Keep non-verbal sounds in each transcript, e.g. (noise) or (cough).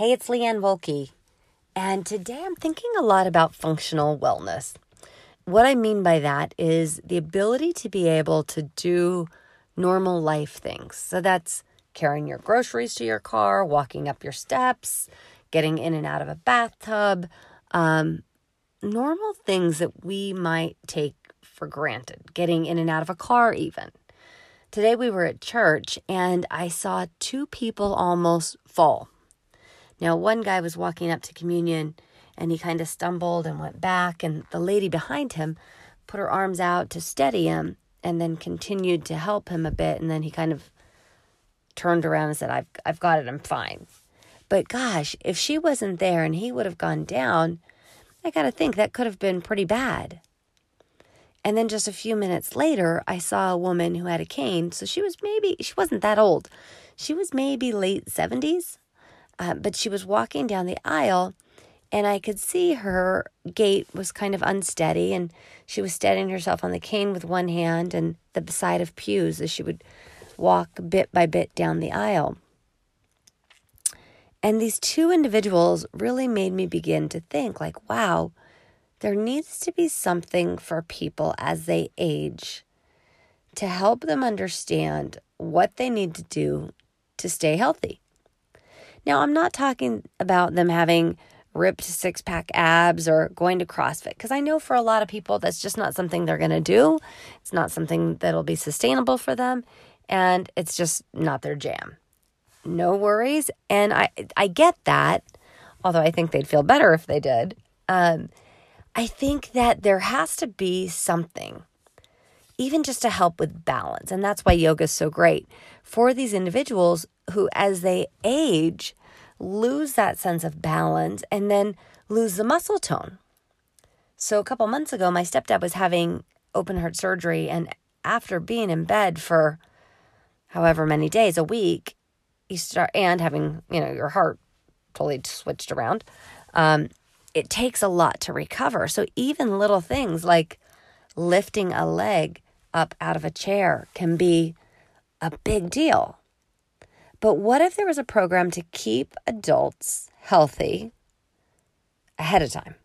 Hey, it's Leanne Volke, and today I'm thinking a lot about functional wellness. What I mean by that is the ability to be able to do normal life things. So that's carrying your groceries to your car, walking up your steps, getting in and out of a bathtub, um, normal things that we might take for granted, getting in and out of a car, even. Today we were at church and I saw two people almost fall. Now, one guy was walking up to communion and he kind of stumbled and went back, and the lady behind him put her arms out to steady him and then continued to help him a bit. And then he kind of turned around and said, I've, I've got it, I'm fine. But gosh, if she wasn't there and he would have gone down, I got to think that could have been pretty bad. And then just a few minutes later, I saw a woman who had a cane. So she was maybe, she wasn't that old. She was maybe late 70s, uh, but she was walking down the aisle and I could see her gait was kind of unsteady and she was steadying herself on the cane with one hand and the side of pews as she would walk bit by bit down the aisle. And these two individuals really made me begin to think like, wow, there needs to be something for people as they age to help them understand what they need to do to stay healthy. Now, I'm not talking about them having ripped six pack abs or going to CrossFit because I know for a lot of people that's just not something they're going to do. It's not something that'll be sustainable for them and it's just not their jam. No worries. And I, I get that, although I think they'd feel better if they did. Um, I think that there has to be something, even just to help with balance. And that's why yoga is so great for these individuals who, as they age, lose that sense of balance and then lose the muscle tone. So, a couple months ago, my stepdad was having open heart surgery. And after being in bed for however many days, a week, you start, and having, you know, your heart totally switched around, um, it takes a lot to recover. So even little things like lifting a leg up out of a chair can be a big deal. But what if there was a program to keep adults healthy ahead of time?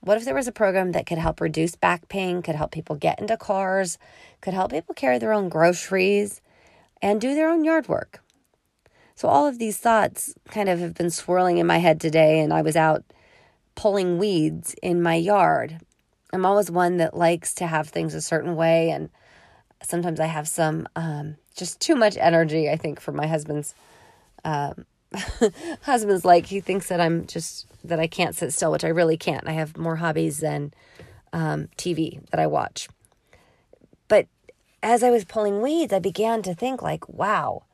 What if there was a program that could help reduce back pain, could help people get into cars, could help people carry their own groceries and do their own yard work? So, all of these thoughts kind of have been swirling in my head today, and I was out pulling weeds in my yard. I'm always one that likes to have things a certain way, and sometimes I have some um, just too much energy. I think for my husband's um, (laughs) husband's like he thinks that I'm just that I can't sit still, which I really can't. I have more hobbies than um, TV that I watch. But as I was pulling weeds, I began to think like, wow,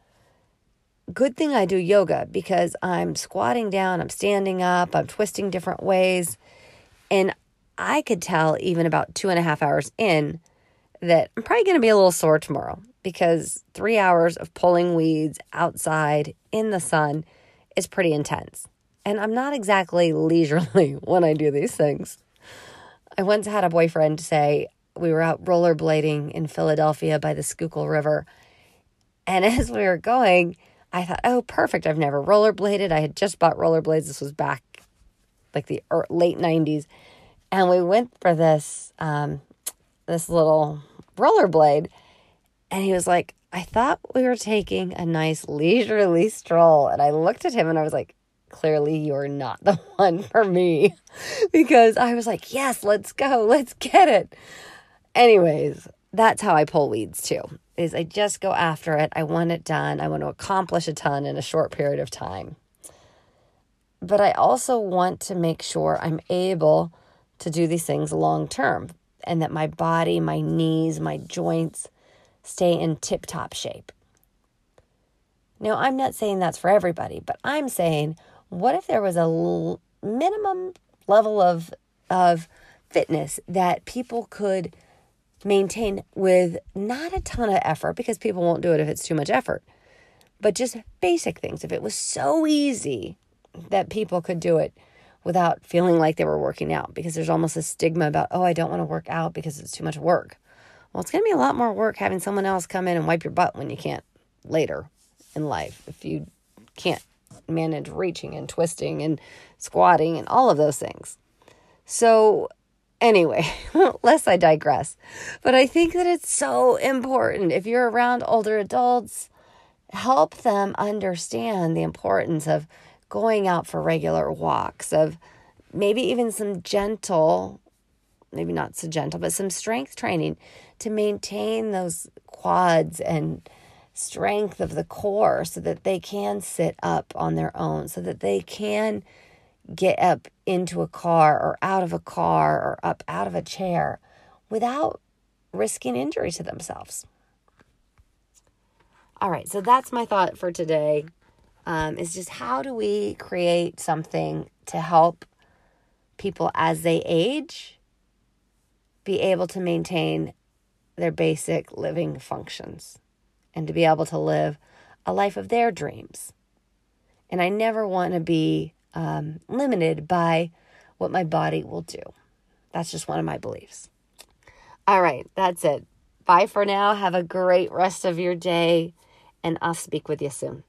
good thing I do yoga because I'm squatting down, I'm standing up, I'm twisting different ways. And I could tell even about two and a half hours in that I'm probably going to be a little sore tomorrow because three hours of pulling weeds outside in the sun is pretty intense. And I'm not exactly (laughs) leisurely when I do these things. I once had a boyfriend say we were out rollerblading in Philadelphia by the Schuylkill River. And (laughs) as we were going, I thought, oh, perfect. I've never rollerbladed. I had just bought rollerblades. This was back like the late 90s. And we went for this um, this little rollerblade. And he was like, I thought we were taking a nice leisurely stroll. And I looked at him and I was like, clearly you're not the (laughs) one for me. (laughs) because I was like, yes, let's go. Let's get it. Anyways, that's how I pull weeds too is I just go after it. I want it done. I want to accomplish a ton in a short period of time. But I also want to make sure I'm able to do these things long term and that my body, my knees, my joints stay in tip top shape. Now, I'm not saying that's for everybody, but I'm saying what if there was a l- minimum level of, of fitness that people could maintain with not a ton of effort because people won't do it if it's too much effort, but just basic things. If it was so easy that people could do it without feeling like they were working out, because there's almost a stigma about, oh, I don't want to work out because it's too much work. Well, it's going to be a lot more work having someone else come in and wipe your butt when you can't later in life if you can't manage reaching and twisting and squatting and all of those things. So, anyway, (laughs) lest I digress, but I think that it's so important if you're around older adults, help them understand the importance of going out for regular walks, of maybe even some gentle, maybe not so gentle, but some strength training to maintain those quads and strength of the core so that they can sit up on their own, so that they can get up into a car or out of a car or up out of a chair without risking injury to themselves. All right, so that's my thought for today. Um, is just how do we create something to help people as they age be able to maintain their basic living functions and to be able to live a life of their dreams. And I never want to be um, limited by what my body will do. That's just one of my beliefs. All right, that's it. Bye for now. Have a great rest of your day, and I'll speak with you soon.